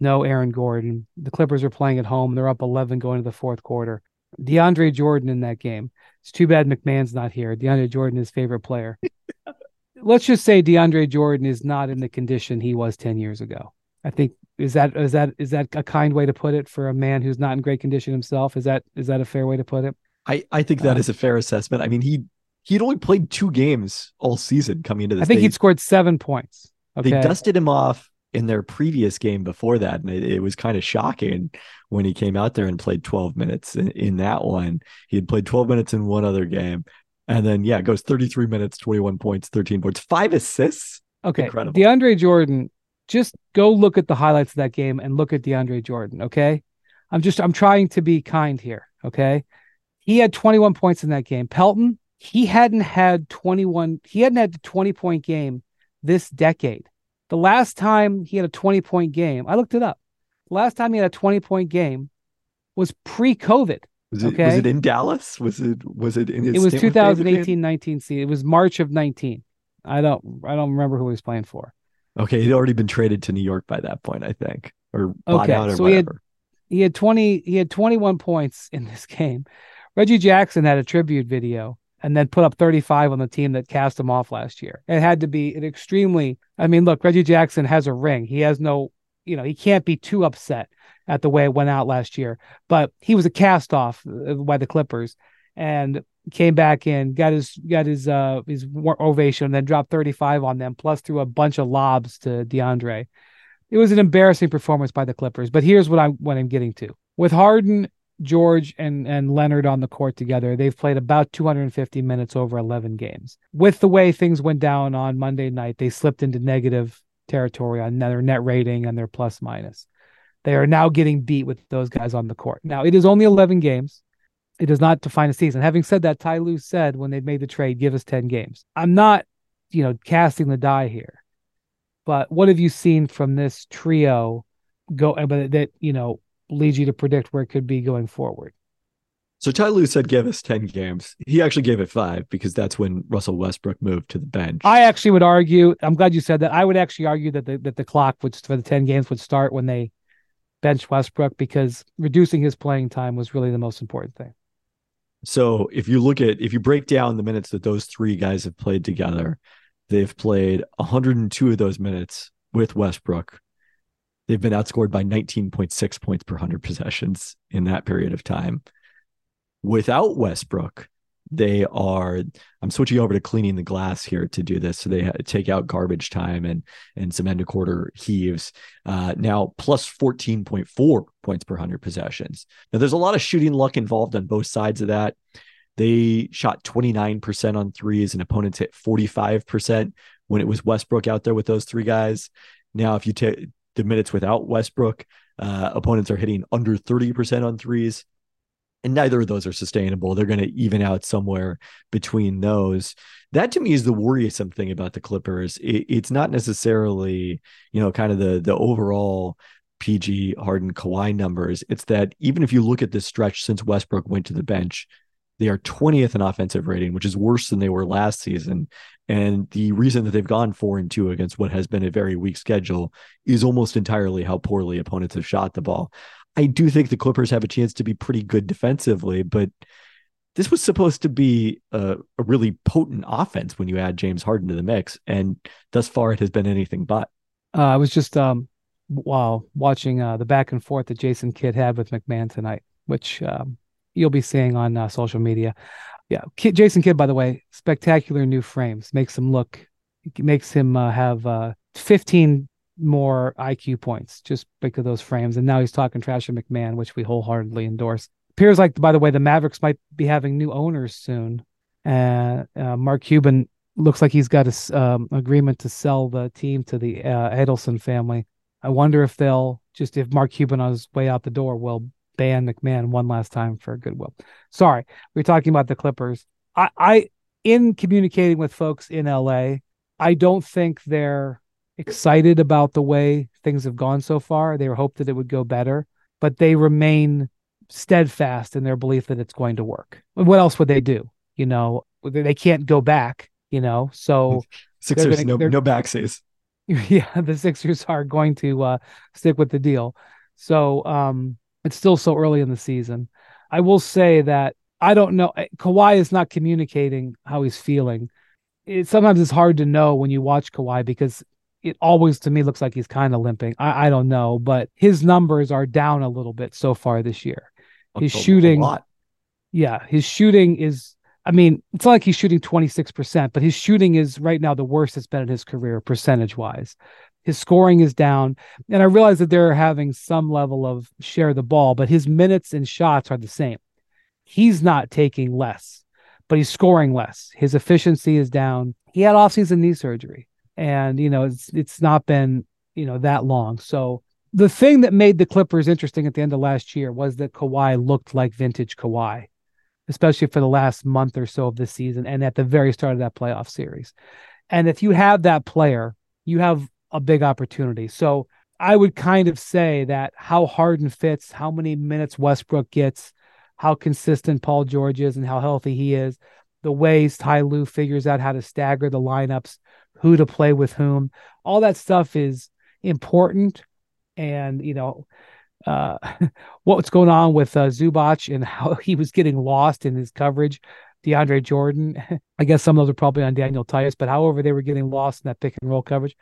A: no Aaron Gordon. The Clippers are playing at home. They're up 11 going to the fourth quarter. DeAndre Jordan in that game. It's too bad MacMahon's not here. DeAndre Jordan, his favorite player. Let's just say DeAndre Jordan is not in the condition he was 10 years ago. I think is that is that is that a kind way to put it for a man who's not in great condition himself? Is that is that a fair way to put it?
B: I, I think that
A: Uh,
B: is a fair assessment. I mean, he he'd only played two games all season coming into this.
A: I think he'd scored seven points. Okay.
B: They dusted him off in their previous game before that, and it, it was kind of shocking when he came out there and played 12 minutes in, in that one. He had played 12 minutes in one other game, and then yeah, goes 33 minutes, 21 points, 13 points, five assists.
A: Okay.
B: Incredible.
A: DeAndre Jordan, just go look at the highlights of that game and look at DeAndre Jordan. Okay. I'm just, I'm trying to be kind here. Okay. He had 21 points in that game. Pelton, he hadn't had 21, he hadn't had a 20 point game this decade. The last time he had a 20 point game, I looked it up. The last time he had a 20 point game was pre COVID.
B: Was it, was it in Dallas? Was it was it in his
A: It was
B: stint with
A: 2018 19 season. It was March of 19. I don't, I don't remember who he was playing for.
B: Okay, he'd already been traded to New York by that point, I think, or bought
A: Okay,
B: out or
A: so he had- he had 20 he had 21 points in this game reggie jackson had a tribute video and then put up 35 on the team that cast him off last year it had to be an extremely i mean look reggie jackson has a ring he has no you know he can't be too upset at the way it went out last year but he was a cast off uh, by the clippers and came back in got his got his uh his ovation and then dropped 35 on them plus threw a bunch of lobs to deandre it was an embarrassing performance by the Clippers. But here's what I'm what I'm getting to. With Harden, George, and and Leonard on the court together, they've played about 250 minutes over 11 games. With the way things went down on Monday night, they slipped into negative territory on their net rating and their plus minus. They are now getting beat with those guys on the court. Now it is only 11 games. It does not define a season. Having said that, Ty Lue said when they made the trade, give us 10 games. I'm not, you know, casting the die here but what have you seen from this trio go uh, but that you know leads you to predict where it could be going forward
B: So Ty Lue said give us 10 games. He actually gave it five because that's when Russell Westbrook moved to the bench.
A: i actually would argue i'm glad you said that i would actually argue that the, that the clock would for the 10 games would start when they benched westbrook because reducing his playing time was really the most important thing
B: So if you look at if you break down the minutes that those three guys have played together, they've played 102 of those minutes with Westbrook. They've been outscored by 19.6 points per 100 possessions in that period of time. Without Westbrook, they are I'm switching over to cleaning the glass here to do this so they take out garbage time and and some end of quarter heaves. Uh, now plus 14.4 points per 100 possessions. Now, there's a lot of shooting luck involved on both sides of that. They shot 29% on threes, and opponents hit 45% when it was Westbrook out there with those three guys. Now, if you take the minutes without Westbrook, uh, opponents are hitting under 30% on threes. and neither of those are sustainable. They're going to even out somewhere between those. That to me is the worrisome thing about the Clippers. It, it's not necessarily, you know, kind of the the overall PG Harden Kawhi numbers. It's that even if you look at this stretch since Westbrook went to the bench, they are 20th in offensive rating, which is worse than they were last season. And the reason that they've gone four and two against what has been a very weak schedule is almost entirely how poorly opponents have shot the ball. I do think the Clippers have a chance to be pretty good defensively, but this was supposed to be a, a really potent offense when you add James Harden to the mix, and thus far it has been anything but.
A: Uh, I was just um, while watching uh, the back and forth that Jason Kidd had with MacMahon tonight, which um, you'll be seeing on uh, social media. Yeah, Jason Kidd, by the way, spectacular new frames makes him look, makes him uh, have uh, 15 more IQ points just because of those frames. And now he's talking trash to MacMahon, which we wholeheartedly endorse. Appears like, by the way, the Mavericks might be having new owners soon. And uh, Mark Cuban looks like he's got an um, agreement to sell the team to the uh, Adelson family. I wonder if they'll just if Mark Cuban on his way out the door will ban MacMahon one last time for goodwill. Sorry, we are talking about the Clippers. I, I in communicating with folks in LA, I don't think they're excited about the way things have gone so far. They were hoped that it would go better, but they remain steadfast in their belief that it's going to work. What else would they do? You know, they can't go back. You know, so
B: Sixers gonna, no no backsies.
A: Yeah, the Sixers are going to uh, stick with the deal. So um, it's still so early in the season. I will say that I don't know. Eh, Kawhi is not communicating how he's feeling. It, sometimes it's hard to know when you watch Kawhi because it always to me looks like he's kind of limping. I, I don't know, but his numbers are down a little bit so far this year. His shooting, yeah, his shooting is. I mean, it's not like he's shooting 26%, but his shooting is right now the worst it's been in his career, percentage wise. His scoring is down. And I realize that they're having some level of share the ball, but his minutes and shots are the same. He's not taking less, but he's scoring less. His efficiency is down. He had offseason knee surgery and you know it's it's not been you know that long. So the thing that made the Clippers interesting at the end of last year was that Kawhi looked like vintage Kawhi, especially for the last month or so of the season and at the very start of that playoff series. And if you have that player, you have a big opportunity. So I would kind of say that how Harden fits, how many minutes Westbrook gets, how consistent Paul George is, and how healthy he is, the ways Ty Lue figures out how to stagger the lineups who to play with whom. All that stuff is important. And, you know, uh, what's going on with uh, Zubac and how he was getting lost in his coverage. DeAndre Jordan, I guess some of those are probably on Daniel Theis, but however they were getting lost in that pick and roll coverage,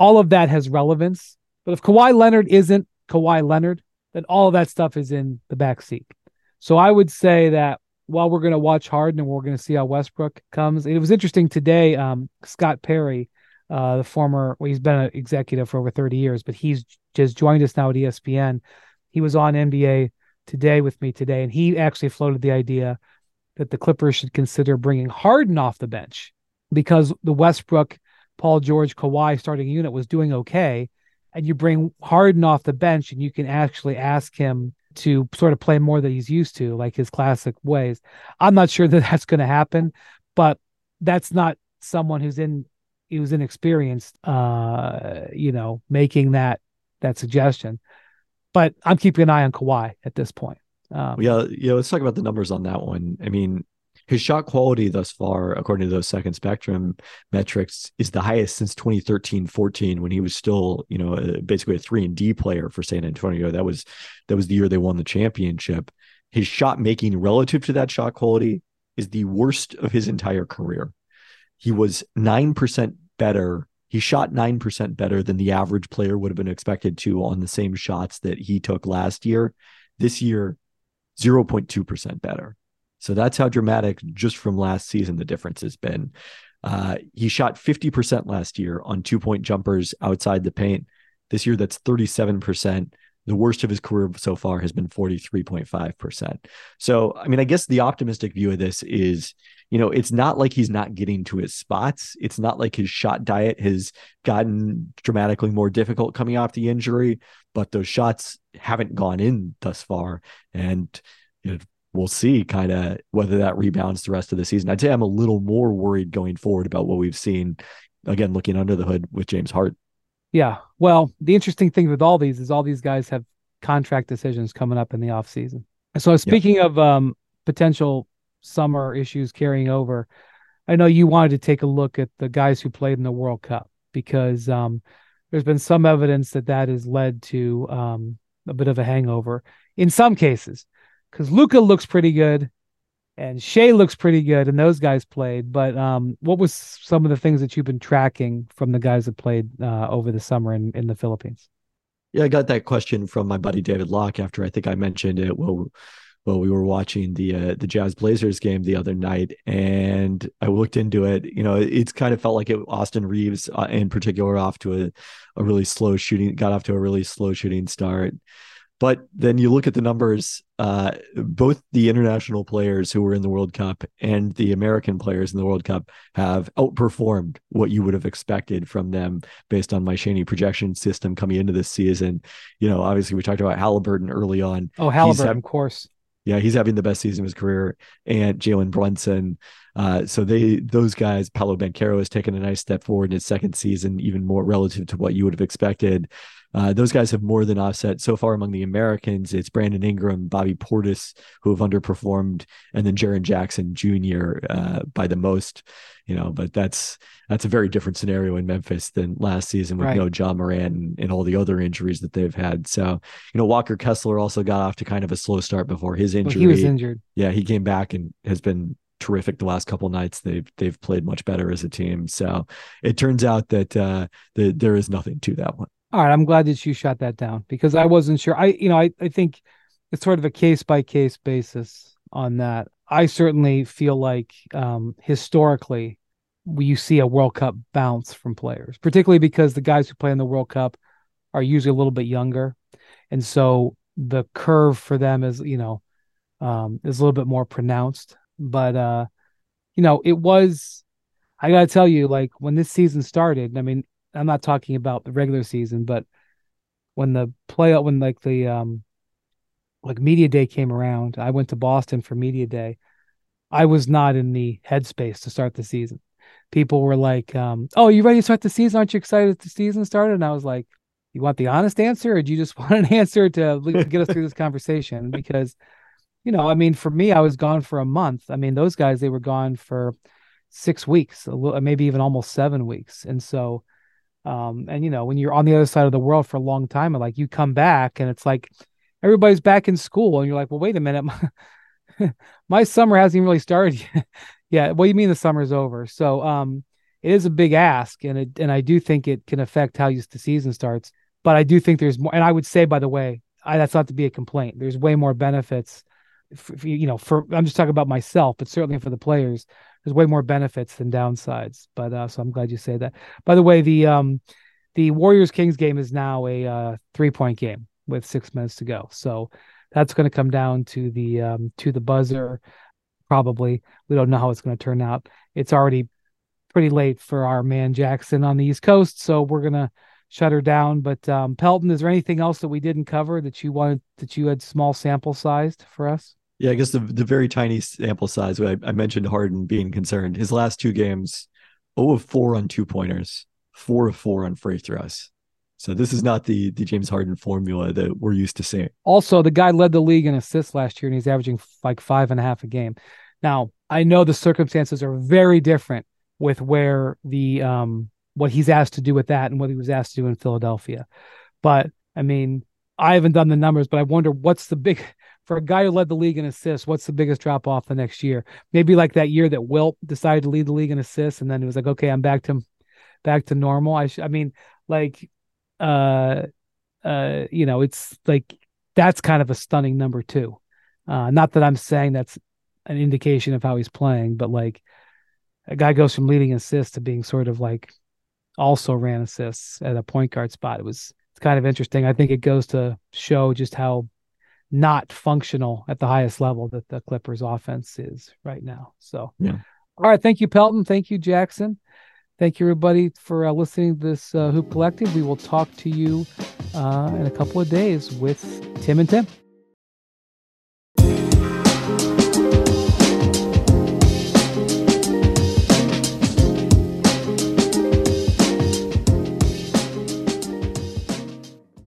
A: all of that has relevance. But if Kawhi Leonard isn't Kawhi Leonard, then all of that stuff is in the back seat. So I would say that while we're going to watch Harden and we're going to see how Westbrook comes. It was interesting today. Um, Scott Perry, uh, the former, well, he's been an executive for over 30 years, but he's just joined us now at ESPN. He was on NBA today with me today, and he actually floated the idea that the Clippers should consider bringing Harden off the bench because the Westbrook, Paul George, Kawhi starting unit was doing okay. And you bring Harden off the bench and you can actually ask him to sort of play more that he's used to, like his classic ways. I'm not sure that that's going to happen, but that's not someone who's in who's inexperienced, uh, you know, making that that suggestion. But I'm keeping an eye on Kawhi at this point.
B: Um, yeah, yeah. Let's talk about the numbers on that one. I mean, his shot quality thus far, according to those second spectrum metrics, is the highest since 2013 14 when he was still, you know, basically a three and D player for San Antonio. That was that was the year they won the championship. His shot making relative to that shot quality is the worst of his entire career. He was 9% better. He shot 9% better than the average player would have been expected to on the same shots that he took last year. This year, 0.2% better. So that's how dramatic just from last season the difference has been. Uh, he shot 50% last year on two point jumpers outside the paint. This year, that's 37%. The worst of his career so far has been 43.5%. So, I mean, I guess the optimistic view of this is, you know, it's not like he's not getting to his spots. It's not like his shot diet has gotten dramatically more difficult coming off the injury, but those shots haven't gone in thus far. And, you know, we'll see kind of whether that rebounds the rest of the season. I'd say I'm a little more worried going forward about what we've seen. Again, looking under the hood with James Hart.
A: Yeah. Well, the interesting thing with all these is all these guys have contract decisions coming up in the off season. So speaking yep. of um, potential summer issues carrying over, I know you wanted to take a look at the guys who played in the World Cup because um, there's been some evidence that that has led to um, a bit of a hangover in some cases because Luka looks pretty good and Shai looks pretty good, and those guys played. But um, what was some of the things that you've been tracking from the guys that played uh, over the summer in, in the Philippines?
B: Yeah, I got that question from my buddy David Locke after I think I mentioned it. Well, well, we were watching the uh, the Jazz Blazers game the other night, and I looked into it. You know, it's kind of felt like it. Austin Reaves, uh, in particular, off to a, a really slow shooting, got off to a really slow shooting start. But then you look at the numbers, uh, both the international players who were in the World Cup and the American players in the World Cup have outperformed what you would have expected from them based on my SCHOENE projection system coming into this season. You know, obviously we talked about Halliburton early on.
A: Oh, Halliburton, of course.
B: Yeah, he's having the best season of his career, and Jalen Brunson. Uh, so they those guys, Paolo Banchero has taken a nice step forward in his second season, even more relative to what you would have expected. Uh, those guys have more than offset so far among the Americans. It's Brandon Ingram, Bobby Portis, who have underperformed, and then Jaren Jackson Jr. Uh, by the most. You know, but that's that's a very different scenario in Memphis than last season with right. no Ja Morant and, and, all the other injuries that they've had. So, you know, Walker Kessler also got off to kind of a slow start before his injury.
A: Well, he was injured.
B: Yeah, he came back and has been terrific the last couple nights. They've they've played much better as a team. So it turns out that uh, that there is nothing to that one.
A: All right, I'm glad that you shot that down because I wasn't sure. I, you know, I, I think it's sort of a case by case basis on that. I certainly feel like um, historically we you see a World Cup bounce from players, particularly because the guys who play in the World Cup are usually a little bit younger, and so the curve for them is, you know, um, is a little bit more pronounced. But uh, you know, it was. I gotta tell you, like when this season started, I mean, I'm not talking about the regular season, but when the play when like the um like media day came around, I went to Boston for media day. I was not in the headspace to start the season. People were like, um, "Oh, you ready to start the season? Aren't you excited that the season started?" And I was like, "You want the honest answer, or do you just want an answer to get us through this conversation?" Because, you know, I mean, for me, I was gone for a month. I mean, those guys they were gone for six weeks, maybe even almost seven weeks, and so um, and you know, when you're on the other side of the world for a long time, and like you come back and it's like everybody's back in school, and you're like, well, wait a minute, my, summer hasn't even really started yet. yeah, what do you mean the summer's over? So um, it is a big ask, and it and I do think it can affect how you, the season starts. But I do think there's more, and I would say, by the way, I, that's not to be a complaint. There's way more benefits. For, you know, for I'm just talking about myself, but certainly for the players, there's way more benefits than downsides. But uh, so I'm glad you say that. By the way, the um the Warriors Kings game is now a uh, three point game with six minutes to go. So that's going to come down to the um to the buzzer. Probably we don't know how it's going to turn out. It's already pretty late for our man Jackson on the East Coast, so we're gonna shut her down. But um, Pelton, is there anything else that we didn't cover that you wanted that you had small sample sized for us?
B: Yeah, I guess the the very tiny sample size. I, I mentioned Harden being concerned. His last two games, 0 of 4 on two pointers, 4 of 4 on free throws. So this is not the the James Harden formula that we're used to seeing.
A: Also, the guy led the league in assists last year, and he's averaging like five and a half a game. Now, I know the circumstances are very different with where the um what he's asked to do with that and what he was asked to do in Philadelphia. But I mean, I haven't done the numbers, but I wonder what's the big for a guy who led the league in assists, what's the biggest drop off the next year? Maybe like that year that Wilt decided to lead the league in assists, and then it was like, okay, I'm back to back to normal. I sh- I mean, like, uh, uh, you know, it's like that's kind of a stunning number too. Uh, not that I'm saying that's an indication of how he's playing, but like a guy goes from leading assists to being sort of like also ran assists at a point guard spot. It was it's kind of interesting. I think it goes to show just how not functional at the highest level that the Clippers offense is right now. So,
B: yeah.
A: All right. Thank you, Pelton. Thank you, Jackson. Thank you, everybody, for uh, listening to this uh, Hoop Collective. We will talk to you uh, in a couple of days with Tim and Tim.